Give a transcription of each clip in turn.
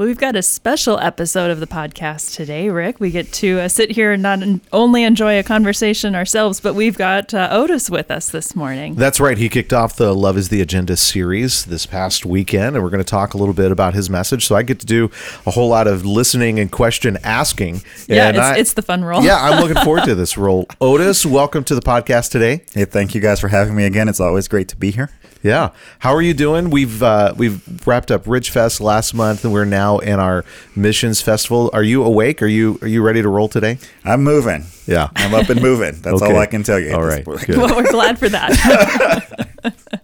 Well, we've got a special episode of the podcast today, Rick. We get to uh, sit here and not only enjoy a conversation ourselves, but we've got uh, Otis with us this morning. That's right. He kicked off the Love is the Agenda series this past weekend, and we're going to talk a little bit about his message. So I get to do a whole lot of listening and question asking. Yeah, and it's, I, it's the fun role. yeah, I'm looking forward to this role. Otis, welcome to the podcast today. Hey, thank you guys for having me again. It's always great to be here. Yeah, how are you doing? We've uh, we've wrapped up Ridge Fest last month, and we're now in our missions festival. Are you awake? Are you are you ready to roll today? I'm moving. Yeah. I'm up and moving. That's Okay. all I can tell you. All At right, this point. good. Well, we're glad for that.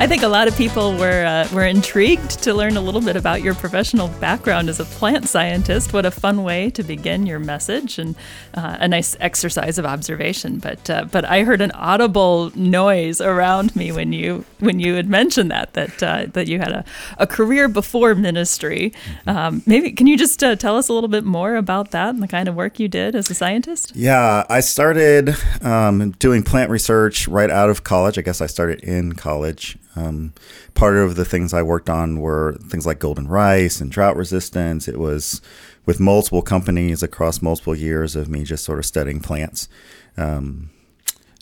I think a lot of people were uh, were intrigued to learn a little bit about your professional background as a plant scientist. What a fun way to begin your message, and uh, a nice exercise of observation. But uh, but I heard an audible noise around me when you when you had mentioned that that uh, that you had a, a career before ministry. Um, maybe can you just uh, tell us a little bit more about that and the kind of work you did as a scientist? Yeah, I started um, doing plant research right out of college. I guess I started in college. Um, part of the things I worked on were things like golden rice and drought resistance. It was with multiple companies across multiple years of me just sort of studying plants. Um,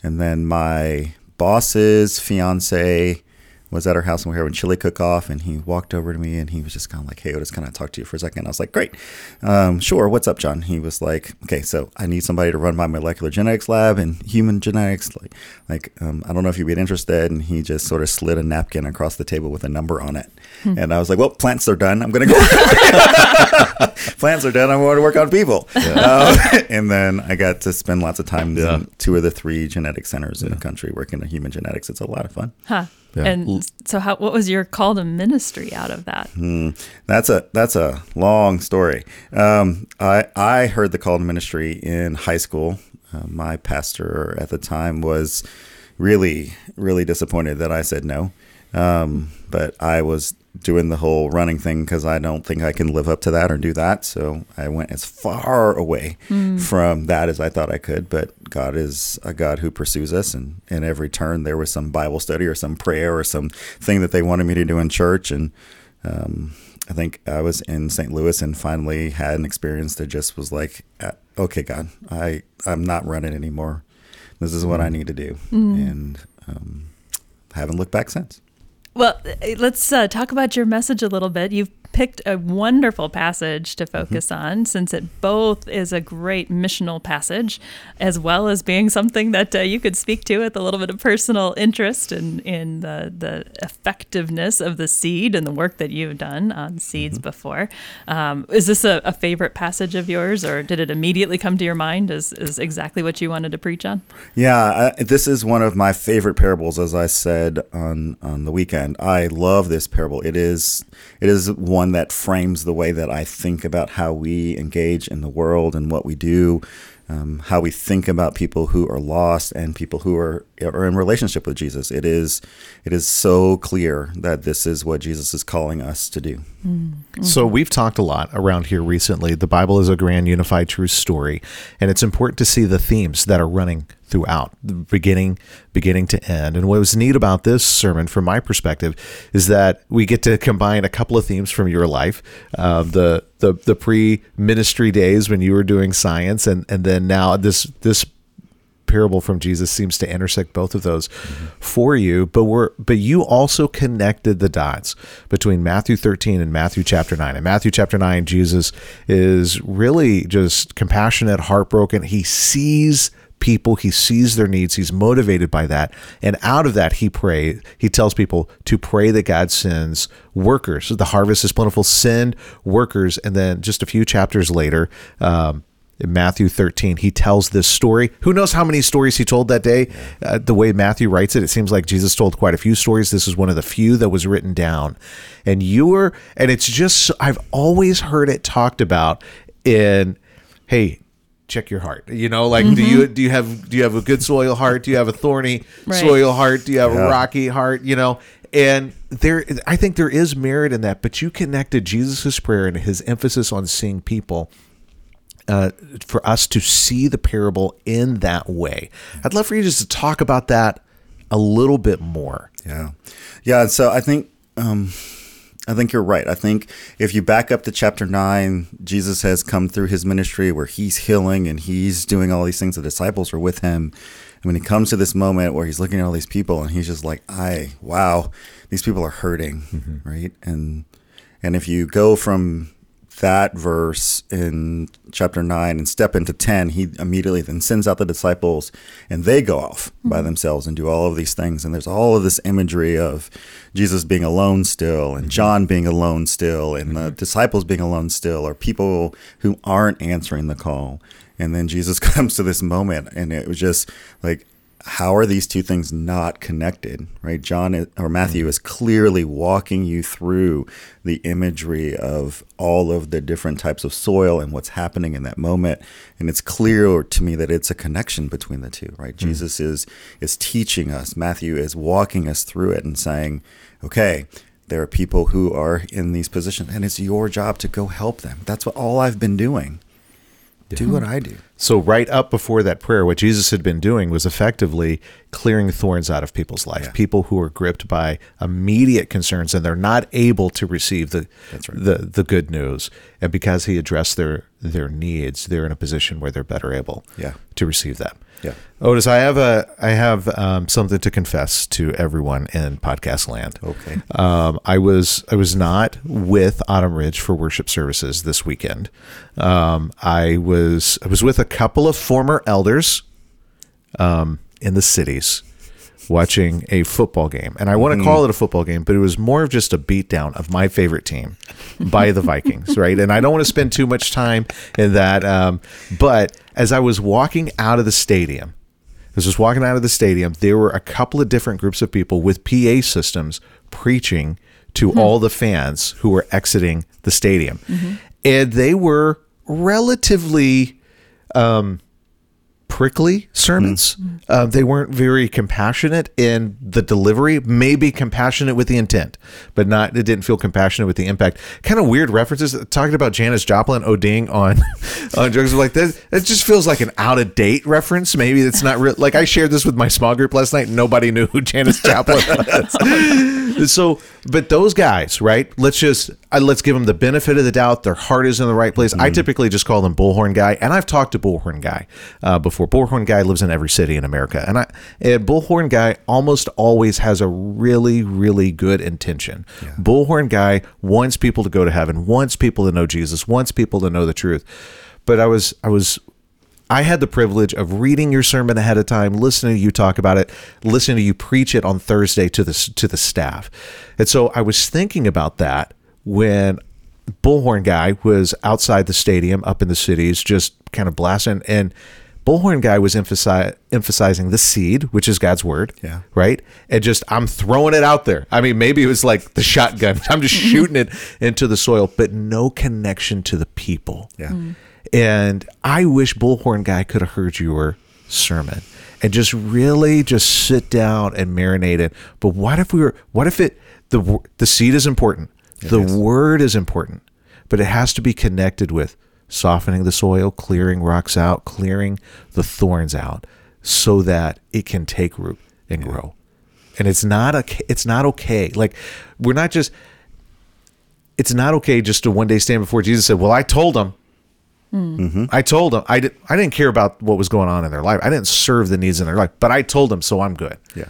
and then my boss's fiance was at our house and we were having chili cook off and he walked over to me and he was just kind of like, Hey, I just kind of talk to you for a second? I was like, Great. Um, sure. What's up, John? He was like, Okay, so I need somebody to run my molecular genetics lab and human genetics. Like, like um, I don't know if you'd be interested. And he just sort of slid a napkin across the table with a number on it. And I was like, Well, plants are done. I'm going to go. plants are done. I'm going to work on people. Uh, and then I got to spend lots of time Yeah. in two of the three genetic centers in the country working on human genetics. It's a lot of fun. Huh. Yeah. And so, how what was your call to ministry out of that? That's a that's a long story. Um, I I heard the call to ministry in high school. Uh, my pastor at the time was really really disappointed that I said no, um, but I was doing the whole running thing because I don't think I can live up to that or do that. So I went as far away from that as I thought I could. But God is a God who pursues us, and in every turn there was some Bible study or some prayer or some thing that they wanted me to do in church, and um, I think I was in St. Louis and finally had an experience that just was like, uh, okay, God, I I'm not running anymore. This is what I need to do, and um, haven't looked back since. Well, uh, let's uh, talk about your message a little bit. You've picked a wonderful passage to focus on since it both is a great missional passage as well as being something that uh, you could speak to with a little bit of personal interest in, in the, the effectiveness of the seed and the work that you've done on seeds before. Um, is this a, a favorite passage of yours or did it immediately come to your mind as, as exactly what you wanted to preach on? Yeah, I, this is one of my favorite parables. As I said on on the weekend, I love this parable. It is it is one that frames the way that I think about how we engage in the world and what we do, um, how we think about people who are lost and people who are are in relationship with Jesus. It is it is so clear that this is what Jesus is calling us to do. So we've talked a lot around here recently. The Bible is a grand unified true story, and it's important to see the themes that are running throughout, the beginning, beginning to end. And what was neat about this sermon, from my perspective, is that we get to combine a couple of themes from your life, uh, the the the pre ministry days when you were doing science, and and then now this this parable from Jesus seems to intersect both of those for you. But we're but you also connected the dots between Matthew 13 and Matthew chapter 9 in Matthew chapter 9 Jesus is really just compassionate heartbroken. He sees people he sees their needs he's motivated by that and out of that he pray he tells people to pray that god sends workers the harvest is plentiful send workers and then just a few chapters later um, in Matthew 13, he tells this story. Who knows how many stories he told that day? Uh, the way Matthew writes it, it seems like Jesus told quite a few stories. This is one of the few that was written down. And you were, and it's just, I've always heard it talked about in, hey, check your heart. You know, like do you do you have do you have a good soil heart? Do you have a thorny Right. soil heart? Do you have a rocky heart? You know, and there, I think there is merit in that. But you connected Jesus' prayer and his emphasis on seeing people uh, for us to see the parable in that way. I'd love for you just to talk about that a little bit more. Yeah, yeah. So I think um, I think you're right. I think if you back up to chapter nine, Jesus has come through his ministry where he's healing and he's doing all these things. The disciples are with him. And when he comes to this moment where he's looking at all these people and he's just like, "I wow, these people are hurting," mm-hmm. right? And and if you go from that verse in chapter 9 and step into 10, he immediately then sends out the disciples and they go off by hmm. themselves and do all of these things. And there's all of this imagery of Jesus being alone still and hmm. John being alone still and the hmm. disciples being alone still or people who aren't answering the call. And then Jesus comes to this moment and it was just like, how are these two things not connected right? John is- or matthew mm. is clearly walking you through the imagery of all of the different types of soil and what's happening in that moment. And it's clear to me that it's a connection between the two right? Mm. Jesus is is teaching us matthew is walking us through it and saying okay there are people who are in these positions and it's your job to go help them. That's what all i've been doing. Do what i do So, right up before that prayer, what Jesus had been doing was effectively clearing thorns out of people's life. Yeah. People who are gripped by immediate concerns and they're not able to receive the, right. the the good news. And because he addressed their their needs, they're in a position where they're better able Yeah. to receive that. Yeah. Otis, I have a I have um, something to confess to everyone in podcast land. Okay. Um, I was I was not with Autumn Ridge for worship services this weekend. Um, I was I was with a couple of former elders um, in the cities watching a football game, and I want to call it a football game, but it was more of just a beatdown of my favorite team by the Vikings, right? And I don't want to spend too much time in that, um, but as I was walking out of the stadium. As I was walking out of the stadium, there were a couple of different groups of people with PA systems preaching to all the fans who were exiting the stadium. And they were relatively um, prickly sermons. Uh, they weren't very compassionate in the delivery, maybe compassionate with the intent, but not, it didn't feel compassionate with the impact. Kind of weird references. Talking about Janis Joplin ODing on, on drugs like that. It just feels like an out of date reference. Maybe it's not real. Like I shared this with my small group last night. Nobody knew who Janis Joplin was. so, but those guys, right? Let's just, uh, let's give them the benefit of the doubt. Their heart is in the right place. I typically just call them Bullhorn Guy. And I've talked to Bullhorn Guy uh, before. Bullhorn Guy lives in every city in America. And I, and Bullhorn Guy almost always has a really, really good intention. Bullhorn Guy wants people to go to heaven, wants people to know Jesus, wants people to know the truth. But I was, I was I had the privilege of reading your sermon ahead of time, listening to you talk about it, listening to you preach it on Thursday to the to the staff. And so I was thinking about that when Bullhorn guy was outside the stadium up in the cities just kind of blasting and Bullhorn guy was emphasi- emphasizing the seed, which is God's word. Yeah. Right. And just, I'm throwing it out there. I mean, maybe it was like the shotgun. I'm just mm-hmm. shooting it into the soil, but no connection to the people. Yeah. Mm-hmm. And I wish Bullhorn Guy could have heard your sermon and just really just sit down and marinate it. But what if we were? What if it? The the seed is important. the is. word is important, but it has to be connected with softening the soil, clearing rocks out, clearing the thorns out, so that it can take root and grow. And it's not a. It's not okay. Like we're not just. It's not okay just to one day stand before Jesus and say, "Well, I told them." Hmm. Mm-hmm. I told them I did. I didn't care about what was going on in their life. I didn't serve the needs in their life, but I told them, so I'm good. Yeah.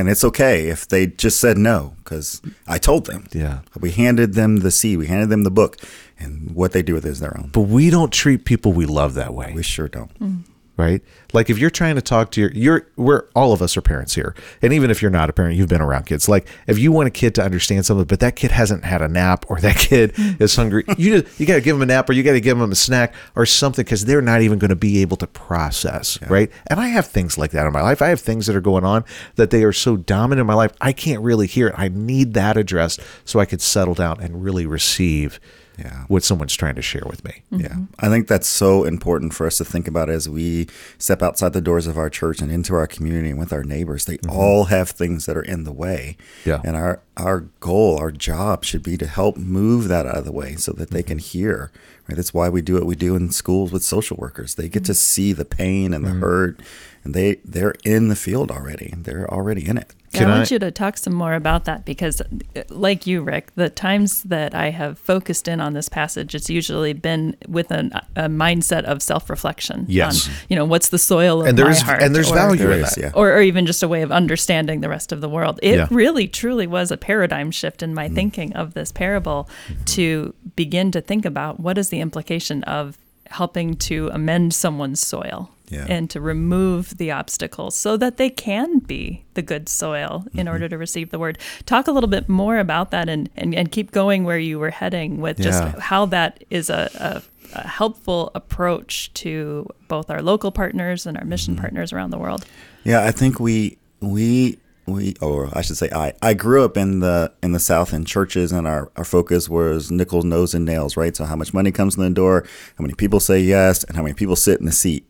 And it's okay if they just said no because I told them. Yeah. We handed them the seed, we handed them the book, and what they do with it is their own. But we don't treat people we love that way, We sure don't. Mm. Right? Like if you're trying to talk to your, you're, we're all of us are parents here, and even if you're not a parent, you've been around kids. Like if you want a kid to understand something, but that kid hasn't had a nap, or that kid is hungry, you just, you got to give them a nap, or you got to give them a snack or something because they're not even going to be able to process, right? And I have things like that in my life. I have things that are going on that they are so dominant in my life, I can't really hear it. I need that addressed so I could settle down and really receive Yeah. what someone's trying to share with me. Yeah. Mm-hmm. I think that's so important for us to think about as we step outside the doors of our church and into our community and with our neighbors. They mm-hmm. all have things that are in the way. Yeah. And our our goal, our job should be to help move that out of the way so that they mm-hmm. can hear. Right? That's why we do what we do in schools with social workers. They get to see the pain and the hurt and they they're in the field already. They're already in it. Can I want I- you to talk some more about that because, like you, Rick, the times that I have focused in on this passage, it's usually been with an, a mindset of self-reflection. Yes. on, you know, what's the soil of And my there's heart, and there's or- value There in is, that. yeah. or, or even just a way of understanding the rest of the world. It Yeah. really, truly was a paradigm shift in my Mm-hmm. thinking of this parable to begin to think about what is the implication of helping to amend someone's soil Yeah. and to remove the obstacles so that they can be the good soil in Mm-hmm. order to receive the word. Talk a little bit more about that and, and, and keep going where you were heading with just Yeah. how that is a, a, a helpful approach to both our local partners and our mission Mm-hmm. partners around the world. Yeah, I think we we we or I should say I I grew up in the in the South in churches and our, our focus was nickels, nose and nails, right? So how much money comes in the door, how many people say yes, and how many people sit in the seat.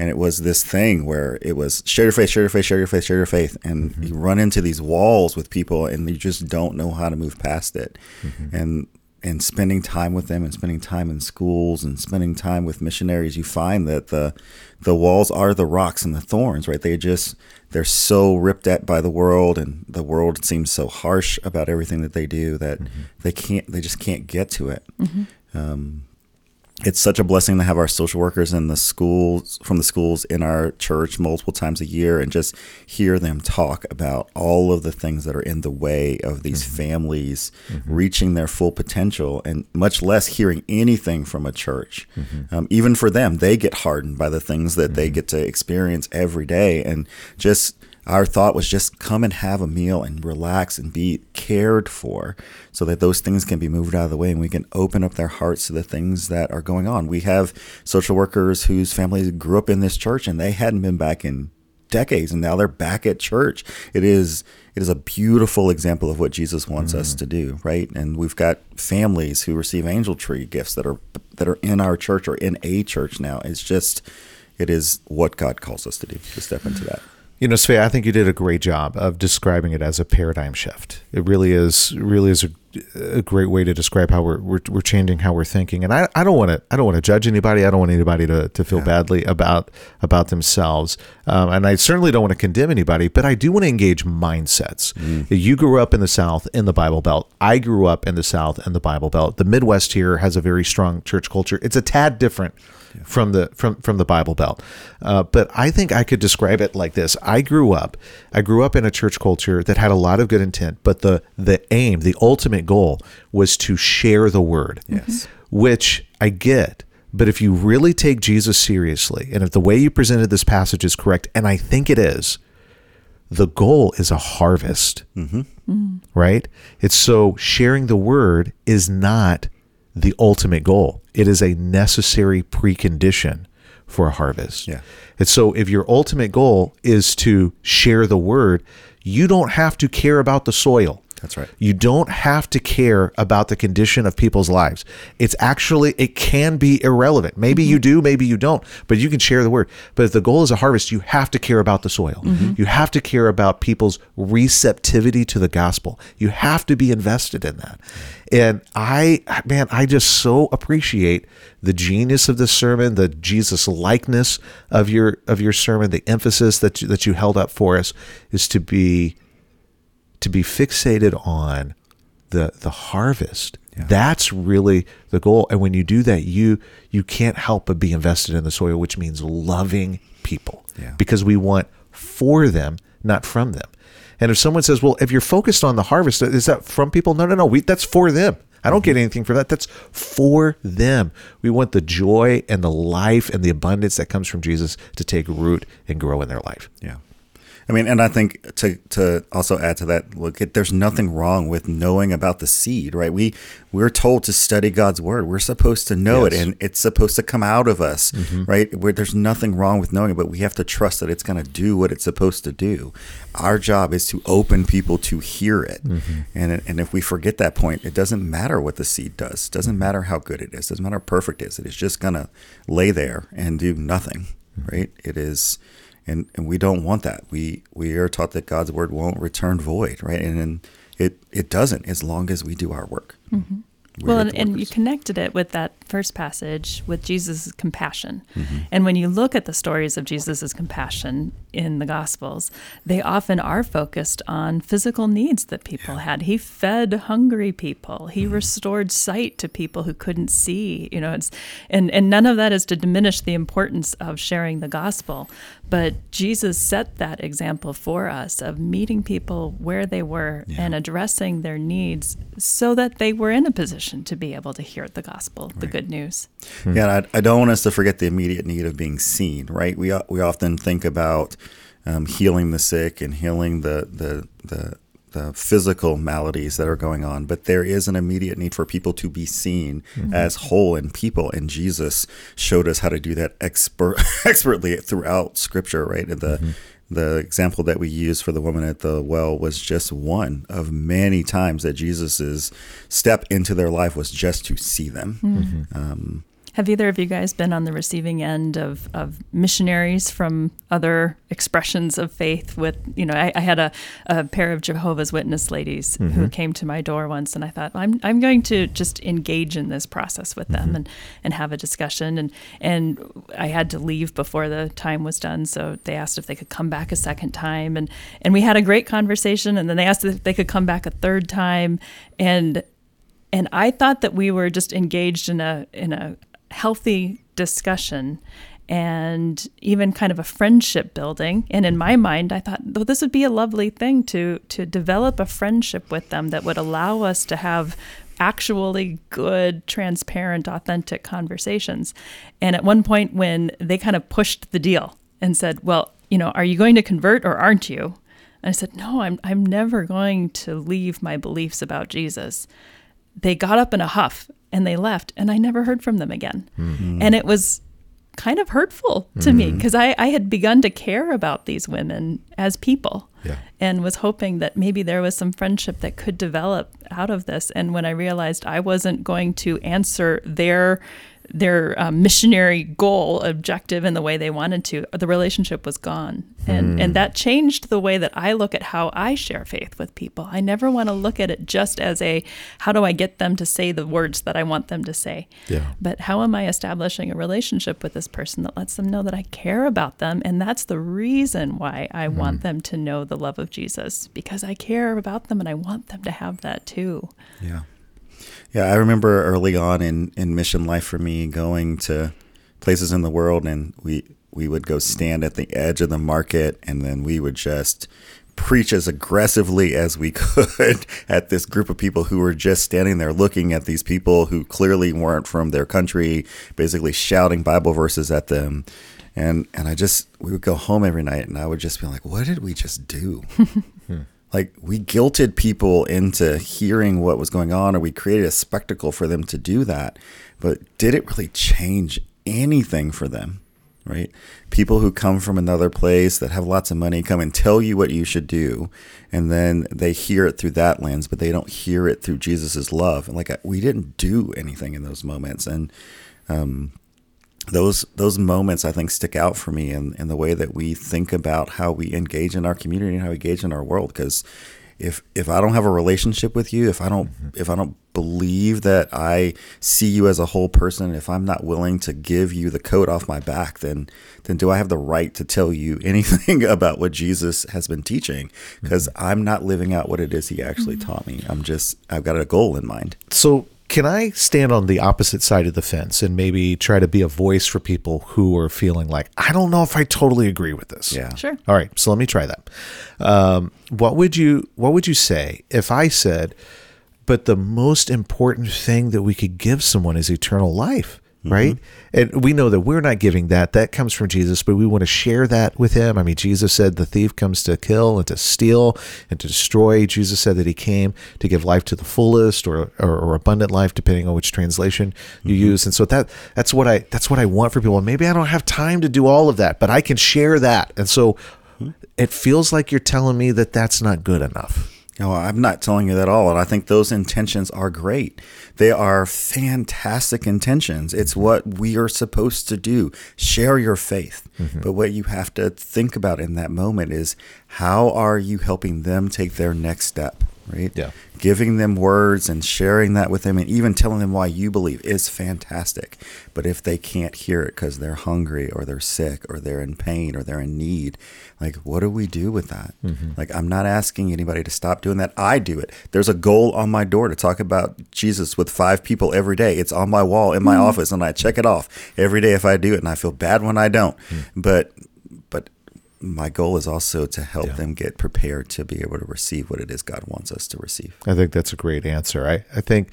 And it was this thing where it was share your faith, share your faith, share your faith, share your faith. And mm-hmm. you run into these walls with people and you just don't know how to move past it. Mm-hmm. And and spending time with them and spending time in schools and spending time with missionaries, you find that the the walls are the rocks and the thorns, right? They just they're so ripped at by the world and the world seems so harsh about everything that they do that they can't they just can't get to it. Um, it's such a blessing to have our social workers in the schools from the schools in our church multiple times a year and just hear them talk about all of the things that are in the way of these mm-hmm. families mm-hmm. reaching their full potential and much less hearing anything from a church. Mm-hmm. Um, even for them they get hardened by the things that they get to experience every day and just our thought was just come and have a meal and relax and be cared for so that those things can be moved out of the way and we can open up their hearts to the things that are going on. We have social workers whose families grew up in this church and they hadn't been back in decades and now they're back at church. It is it is a beautiful example of what Jesus wants us mm-hmm. to do, right? And we've got families who receive angel tree gifts that are that are in our church or in a church now. It's just it is what God calls us to do to step into that. You know, Svea, I think you did a great job of describing it as a paradigm shift. It really is, really is a, a great way to describe how we're, we're we're changing how we're thinking. And I, I don't want to I don't want to judge anybody. I don't want anybody to, to feel badly about about themselves. Um, and I certainly don't want to condemn anybody. But I do want to engage mindsets. You grew up in the South in the Bible Belt. I grew up in the South in the Bible Belt. The Midwest here has a very strong church culture. It's a tad different from the from from the Bible Belt. Uh, but I think I could describe it like this: I grew up, I grew up in a church culture that had a lot of good intent, but the the aim, the ultimate goal, was to share the word. Yes. which I get. But if you really take Jesus seriously, and if the way you presented this passage is correct, and I think it is, the goal is a harvest, right? It's so sharing the word is not the ultimate goal. It is a necessary precondition for a harvest. Yeah. And so if your ultimate goal is to share the word, you don't have to care about the soil. That's right. You don't have to care about the condition of people's lives. It's actually, it can be irrelevant. Maybe you mm-hmm. do, maybe you don't, but you can share the word. But if the goal is a harvest, you have to care about the soil. Mm-hmm. You have to care about people's receptivity to the gospel. You have to be invested in that. And I, man, I just so appreciate the genius of this sermon, the Jesus likeness of your of your sermon, the emphasis that you, that you held up for us is to be to be fixated on the the harvest. That's really the goal. And when you do that, you you can't help but be invested in the soil, which means loving people. Yeah. Because we want for them, not from them. And if someone says, "Well, if you're focused on the harvest, is that from people?" No, no, no. We, that's for them. I don't get mm-hmm. anything for that. That's for them. We want the joy and the life and the abundance that comes from Jesus to take root and grow in their life. Yeah. I mean, and I think to to also add to that, look, it, there's nothing wrong with knowing about the seed, right? We we're told to study God's word. We're supposed to know it, and it's supposed to come out of us, mm-hmm. right? Where there's nothing wrong with knowing it, but we have to trust that it's going to do what it's supposed to do. Our job is to open people to hear it, mm-hmm. and and if we forget that point, it doesn't matter what the seed does. It doesn't mm-hmm. matter how good it is. It doesn't matter how perfect it is. It is just going to lay there and do nothing, right? It is and and we don't want that. We we are taught that God's word won't return void, right? And, and it it doesn't as long as we do our work. We're Well, and, and you connected it with that first passage with Jesus' compassion. Mm-hmm. And when you look at the stories of Jesus' compassion in the Gospels, they often are focused on physical needs that people had. He fed hungry people. He Mm-hmm. restored sight to people who couldn't see. You know, it's and and none of that is to diminish the importance of sharing the gospel, but Jesus set that example for us of meeting people where they were and addressing their needs so that they were in a position to be able to hear the gospel, the good news. Hmm. Yeah, I, I don't want us to forget the immediate need of being seen, right? We uh, we often think about um, healing the sick and healing the the the the physical maladies that are going on, but there is an immediate need for people to be seen mm-hmm. as whole and people, and Jesus showed us how to do that expert expertly throughout Scripture, right? And the mm-hmm. The example that we use for the woman at the well was just one of many times that Jesus's step into their life was just to see them. Um, Have either of you guys been on the receiving end of, of missionaries from other expressions of faith? With, you know, I, I had a, a pair of Jehovah's Witness ladies who mm-hmm. came to my door once, and I thought, I'm, I'm going to just engage in this process with them mm-hmm. and, and have a discussion. And, and I had to leave before the time was done, so they asked if they could come back a second time. And, and we had a great conversation, and then they asked if they could come back a third time. And and I thought that we were just engaged in a in a healthy discussion and even kind of a friendship building. And in my mind I thought well, this would be a lovely thing to to develop a friendship with them that would allow us to have actually good transparent authentic conversations. And at one point when they kind of pushed the deal and said well you know are you going to convert or aren't you? And I said no I'm I'm never going to leave my beliefs about Jesus. They got up in a huff and they left and i never heard from them again. Hmm. And it was kind of hurtful to me hmm. because I, I had begun to care about these women as people Yeah. and was hoping that maybe there was some friendship that could develop out of this. And when i realized i wasn't going to answer their their um, missionary goal objective in the way they wanted to the relationship was gone. And and that changed the way that i look at how i share faith with people. I never want to look at it just as a how do i get them to say the words that i want them to say? Yeah. but how am i establishing a relationship with this person that lets them know that i care about them? And that's the reason why i want them to know the love of jesus because i care about them and i want them to have that too. Yeah. Yeah, I remember early on in, in mission life for me going to places in the world and we we would go stand at the edge of the market and then we would just preach as aggressively as we could at this group of people who were just standing there looking at these people who clearly weren't from their country, basically shouting Bible verses at them. And and I just we would go home every night and I would just be like, what did we just do? Hmm. Like we guilted people into hearing what was going on or we created a spectacle for them to do that. But did it really change anything for them right? People who come from another place that have lots of money come and tell you what you should do and then they hear it through that lens but they don't hear it through jesus's love. And like we didn't do anything in those moments. And um, those those moments I think stick out for me in, in the way that we think about how we engage in our community and how we engage in our world. Because if if I don't have a relationship with you, if I don't mm-hmm. if I don't believe that I see you as a whole person, if I'm not willing to give you the coat off my back, then then do I have the right to tell you anything about what Jesus has been teaching? Mm-hmm. Because I'm not living out what it is he actually mm-hmm. taught me. I'm just I've got a goal in mind. So, can I stand on the opposite side of the fence and maybe try to be a voice for people who are feeling like, I don't know if I totally agree with this? Yeah. sure All right, so let me try that. Um, what would you What would you say if I said, "But the most important thing that we could give someone is eternal life"? Mm-hmm. right? And we know that we're not giving that. That comes from Jesus, but we want to share that with him. I mean, Jesus said the thief comes to kill and to steal and to destroy. Jesus said that he came to give life to the fullest or, or, or abundant life, depending on which translation you mm-hmm. use. And so that that's what I that's what I want for people. And maybe I don't have time to do all of that, but I can share that. And so hmm. it feels like you're telling me that that's not good enough. No, I'm not telling you that at all. And I think those intentions are great. They are fantastic intentions. It's mm-hmm. what we are supposed to do. Share your faith. Mm-hmm. But what you have to think about in that moment is how are you helping them take their next step, right? Yeah. Giving them words and sharing that with them and even telling them why you believe is fantastic. But if they can't hear it because they're hungry or they're sick or they're in pain or they're in need, like what do we do with that? Mm-hmm. Like I'm not asking anybody to stop doing that. I do it. There's a goal on my door to talk about Jesus with five people every day. It's on my wall in my mm. office and I check it off every day if I do it and I feel bad when I don't. Mm. But but my goal is also to help Yeah. them get prepared to be able to receive what it is God wants us to receive. I think that's a great answer. I, I think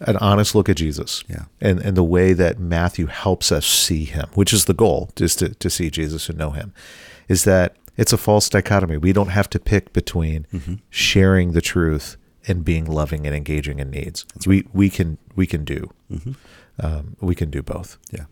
an honest look at Jesus Yeah. and, and the way that Matthew helps us see him, which is the goal, just to, to see Jesus and know him, is that it's a false dichotomy. We don't have to pick between sharing the truth and being loving and engaging in needs. We we can we can do um, we can do both. Yeah.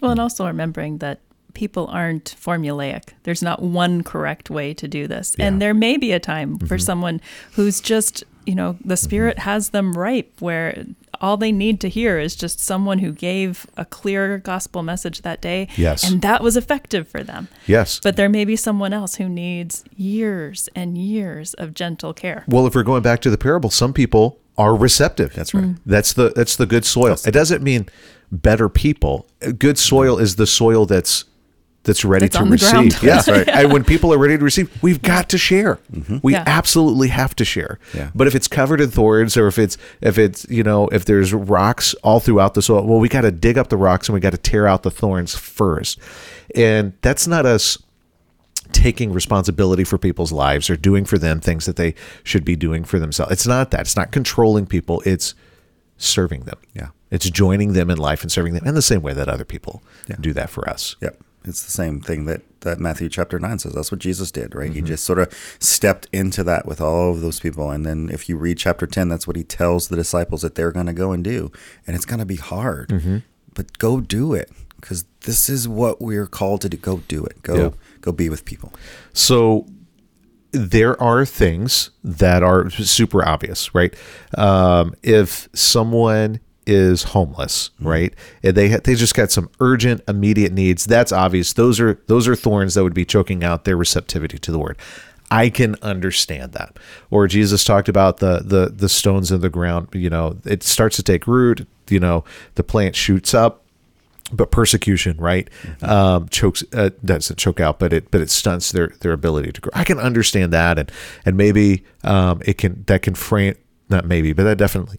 Well, and also remembering that people aren't formulaic. There's not one correct way to do this. Yeah. And there may be a time for someone who's just, you know, the spirit Mm-hmm. has them ripe where all they need to hear is just someone who gave a clear gospel message that day. Yes. And that was effective for them. Yes. But there may be someone else who needs years and years of gentle care. Well, if we're going back to the parable, some people are receptive. That's right. That's the that's the good soil. It doesn't mean better people. Good soil is the soil that's that's ready That's to on receive. ground. Yeah. Right. And when people are ready to receive, we've got to share. Mm-hmm. We Yeah. absolutely have to share. Yeah. But if it's covered in thorns or if it's if it's, you know, if there's rocks all throughout the soil, well, we got to dig up the rocks and we got to tear out the thorns first. And that's not us taking responsibility for people's lives or doing for them things that they should be doing for themselves. It's not that. It's not controlling people. It's serving them. Yeah. It's joining them in life and serving them in the same way that other people Yeah. do that for us. Yep. It's the same thing that, that Matthew chapter 9 says. That's what Jesus did, right? He just sort of stepped into that with all of those people. And then if you read chapter 10, that's what he tells the disciples that they're going to go and do. And it's going to be hard, but go do it because this is what we're called to do. Go do it. Go, Yeah. go be with people. So there are things that are super obvious, right? Um, if someone is homeless, right, and they they just got some urgent, immediate needs, that's obvious. Those are those are thorns that would be choking out their receptivity to the word. I can understand that. Or Jesus talked about the the the stones in the ground. You know, it starts to take root. You know, the plant shoots up but persecution, right, um, chokes uh, doesn't choke out, but it but it stunts their their ability to grow. I can understand that, and and maybe um, it can that can frame not maybe, but that definitely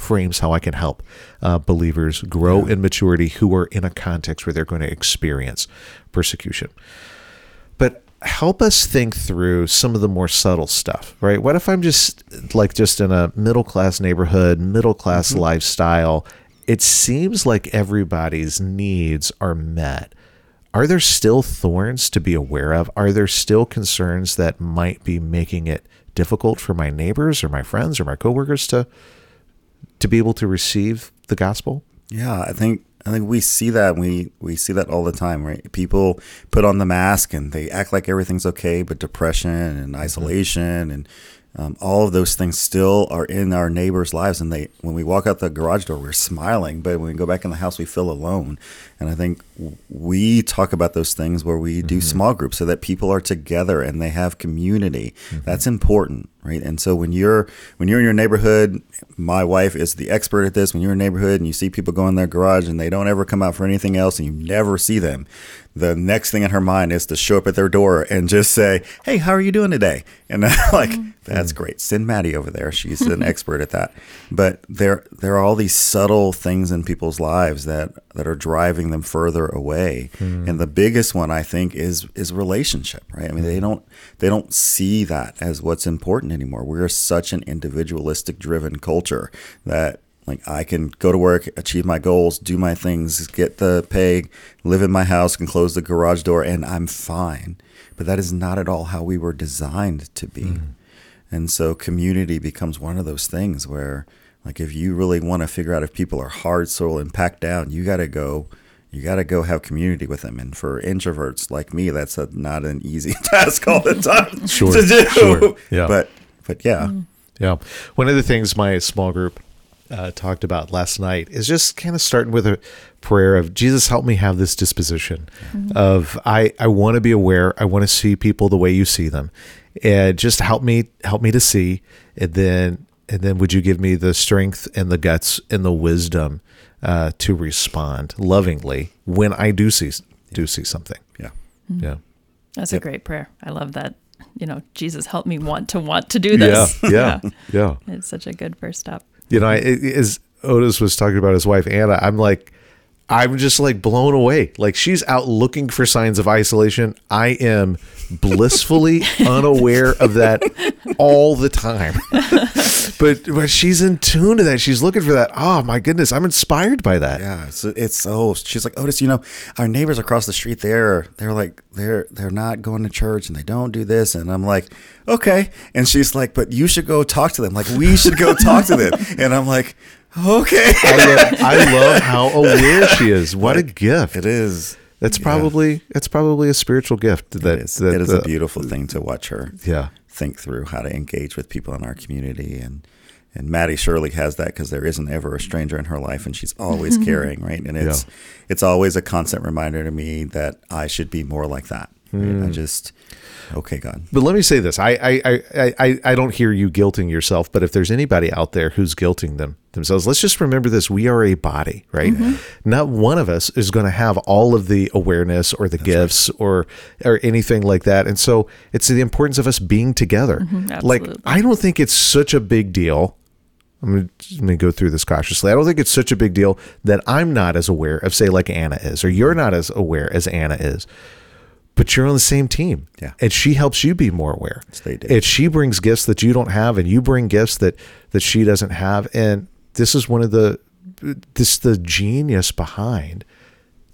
frames how I can help uh, believers grow in maturity who are in a context where they're going to experience persecution. But help us think through some of the more subtle stuff, right? What if I'm just like just in a middle class neighborhood, middle class lifestyle? It seems like everybody's needs are met. Are there still thorns to be aware of? Are there still concerns that might be making it difficult for my neighbors or my friends or my coworkers to to be able to receive the gospel? Yeah, I think I think we see that we we see that all the time, right? People put on the mask and they act like everything's okay, but depression and isolation and um, all of those things still are in our neighbors' lives. And they, when we walk out the garage door, we're smiling, but when we go back in the house, we feel alone. And I think we talk about those things where we do mm-hmm. small groups so that people are together and they have community. Mm-hmm. That's important, right? And so when you're when you're in your neighborhood, my wife is the expert at this. When you're in a neighborhood and you see people go in their garage and they don't ever come out for anything else, and you never see them, the next thing in her mind is to show up at their door and just say, "Hey, how are you doing today?" And I'm like, mm-hmm. "That's great. Send Maddie over there. She's an expert at that." But there there are all these subtle things in people's lives that that are driving them further away. Hmm. And the biggest one I think is is relationship, right? I mean, they hmm. don't they don't see that as what's important anymore. We're such an individualistic driven culture that Like I can go to work, achieve my goals, do my things, get the pay, live in my house, can close the garage door, and I'm fine. But that is not at all how we were designed to be. Hmm. And so community becomes one of those things where, like, if you really want to figure out if people are hard soul and packed down, you got to go. You got to go have community with them. And for introverts like me, that's a, not an easy task all the time Sure, to do. sure, yeah. But but yeah, Yeah. One of the things my small group uh, talked about last night is just kind of starting with a prayer of Jesus, help me have this disposition of I, I want to be aware. I want to see people the way you see them and just help me, help me to see. And then, and then would you give me the strength and the guts and the wisdom uh, to respond lovingly when I do see, do see something. yeah. Yeah. That's a great prayer. I love that. You know, Jesus, help me want to want to do this. Yeah. Yeah. yeah. It's such a good first step. you know, I, as Otis was talking about his wife Anna, I'm like, I'm just like blown away. Like she's out looking for signs of isolation. I am blissfully unaware of that all the time. but but she's in tune to that. She's looking for that. Oh my goodness, I'm inspired by that. Yeah, it's it's so she's like Otis. You know, our neighbors across the street. They're they're like they're they're not going to church and they don't do this. And I'm like, okay. And she's like, but you should go talk to them. Like we should go talk to them. And I'm like, okay. I love, I love how aware she is. What a gift! It is. That's probably it's probably a spiritual gift that It is. that it is the- a beautiful thing to watch her. yeah. think through how to engage with people in our community and and Maddie Shirley has that because there isn't ever a stranger in her life and she's always caring right and it's Yeah. it's always a constant reminder to me that I should be more like that right? I hmm. just okay God But let me say this: I, I, I, I, I don't hear you guilting yourself. But if there's anybody out there who's guilting them themselves, let's just remember this: we are a body, right? Not one of us is going to have all of the awareness or the gifts or or anything like that. And so it's the importance of us being together. like. I don't think it's such a big deal. I'm going to go through this cautiously. I don't think it's such a big deal that I'm not as aware of, say, like Anna is, or you're not as aware as Anna is but you're on the same team. Yeah. And she helps you be more aware. Deep. And she brings gifts that you don't have and you bring gifts that that she doesn't have and this is one of the this the genius behind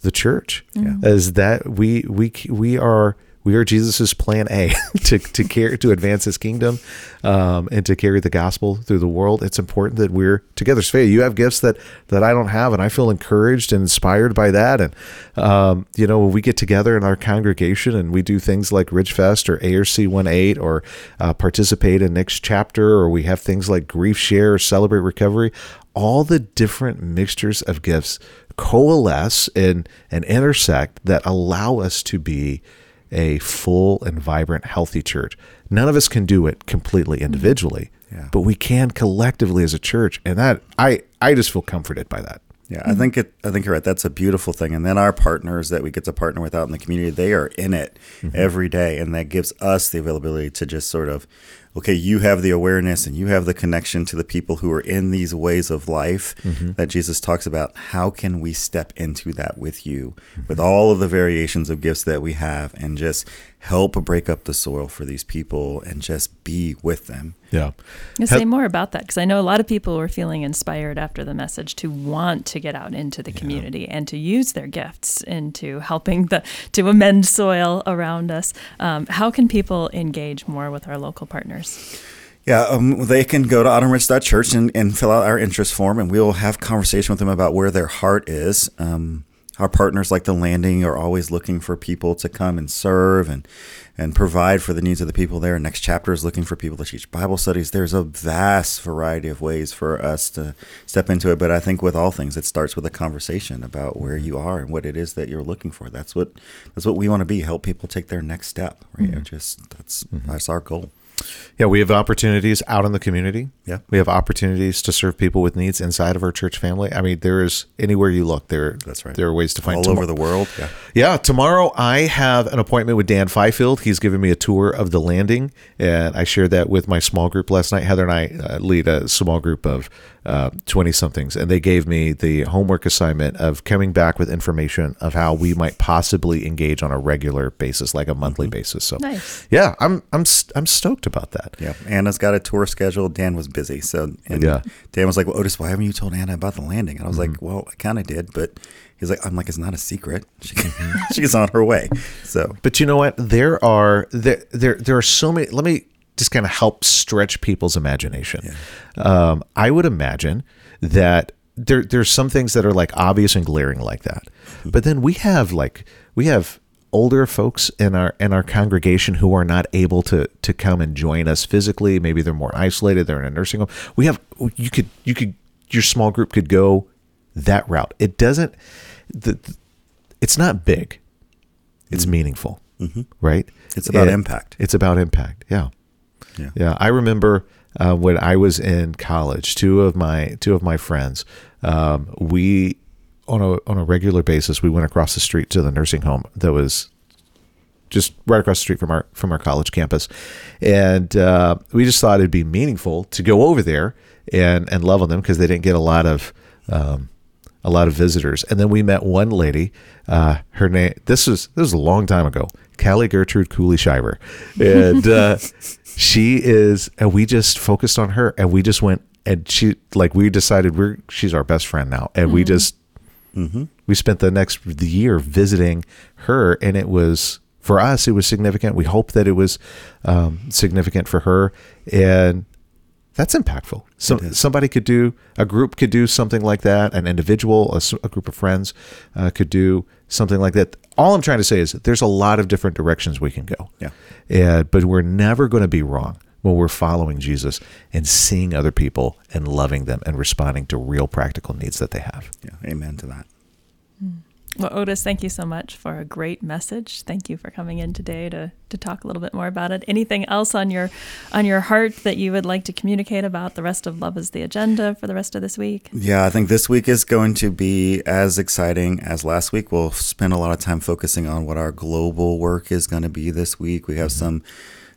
the church is that we we we are we are Jesus's plan A to to care to advance His kingdom, um, and to carry the gospel through the world. It's important that we're together. Svea, you have gifts that that I don't have, and I feel encouraged and inspired by that. And um, you know, when we get together in our congregation and we do things like Ridge Fest or ARC One Eight, or uh, participate in next chapter, or we have things like Grief Share or Celebrate Recovery. All the different mixtures of gifts coalesce and and intersect that allow us to be a full and vibrant healthy church none of us can do it completely mm-hmm. individually Yeah. but we can collectively as a church and that i i just feel comforted by that Yeah, I think it. I think you're right. That's a beautiful thing. And then our partners that we get to partner with out in the community, they are in it mm-hmm. every day, and that gives us the availability to just sort of, okay, you have the awareness and you have the connection to the people who are in these ways of life mm-hmm. that Jesus talks about. How can we step into that with you, with all of the variations of gifts that we have, and just help break up the soil for these people and just be with them? yeah You say more about that because I know a lot of people were feeling inspired after the message to want to get out into the community and to use their gifts into helping the to amend soil around us. Um, how can people engage more with our local partners? Yeah, um, they can go to autumnridge.church and, and fill out our interest form, and we'll have conversation with them about where their heart is. Um, our partners, like the Landing, are always looking for people to come and serve and and provide for the needs of the people there. Next chapter is looking for people to teach Bible studies. There's a vast variety of ways for us to step into it, but I think with all things, it starts with a conversation about where you are and what it is that you're looking for. That's what that's what we want to be. Help people take their next step. Right? Mm-hmm. Just that's mm-hmm. that's our goal. Yeah we have opportunities out in the community Yeah. we have opportunities to serve people with needs inside of our church family i mean there is anywhere you look there That's right. there are ways to find all over the world. Yeah. Yeah, tomorrow I have an appointment with Dan Fifield. He's giving me a tour of the landing, and I shared that with my small group last night. Heather and I uh, lead a small group of twenty somethings, and they gave me the homework assignment of coming back with information of how we might possibly engage on a regular basis, like a monthly basis. So, Nice. yeah, I'm I'm I'm stoked about that. Yeah, Anna's got a tour scheduled. Dan was busy, so and Yeah. Mm-hmm. Dan was like, "Well, Otis, why haven't you told Anna about the landing?" And I was like, "Well, I kind of did, but he's like, I'm like, it's not a secret. She Mm-hmm. she's on her way." So But you know what? There are there there there are so many. Let me just kind of help stretch people's imagination. Um, I would imagine that there there's some things that are like obvious and glaring like that, mm-hmm. but then we have like we have older folks in our in our congregation who are not able to to come and join us physically. Maybe they're more isolated. They're in a nursing home. We have you could you could your small group could go that route. It doesn't. The, it's not big. It's mm-hmm. meaningful, mm-hmm. right? It's about And impact. It's about impact. Yeah, Yeah. yeah. I remember uh, when I was in college. Two of my two of my friends, um, we on a on a regular basis, we went across the street to the nursing home that was just right across the street from our from our college campus, and uh, we just thought it'd be meaningful to go over there and and love on them because they didn't get a lot of um, a lot of visitors. And then we met one lady. Uh, her name this was this was a long time ago. Callie Gertrude Cooley Shiver, and uh, she is. And we just focused on her, and we just went and she like we decided we're she's our best friend now, and we just we spent the next the year visiting her and it was for us it was significant we hope that it was um, significant for her and that's impactful. So somebody could do a group could do something like that an individual a group of friends uh, could do something like that. All i'm trying to say is that there's a lot of different directions we can go. Yeah. and, but we're never going to be wrong when we're following jesus and seeing other people and loving them and responding to real practical needs that they have. Yeah, amen to that. Well, Otis, thank you so much for a great message. Thank you for coming in today to, to talk a little bit more about it. Anything else on your on your heart that you would like to communicate about the rest of Love is the Agenda for the rest of this week? Yeah, I think this week is going to be as exciting as last week. We'll spend a lot of time focusing on what our global work is going to be this week. We have some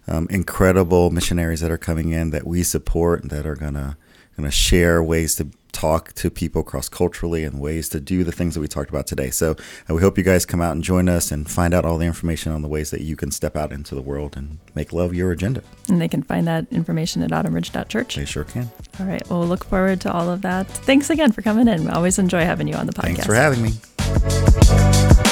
um, incredible missionaries that are coming in that we support that are gonna gonna share ways to talk to people cross culturally and ways to do the things that we talked about today. So we hope you guys come out and join us and find out all the information on the ways that you can step out into the world and make love your agenda. And they can find that information at autumnridge.church. They sure can. All right. Well, we'll look forward to all of that. Thanks again for coming in. We always enjoy having you on the podcast. Thanks for having me.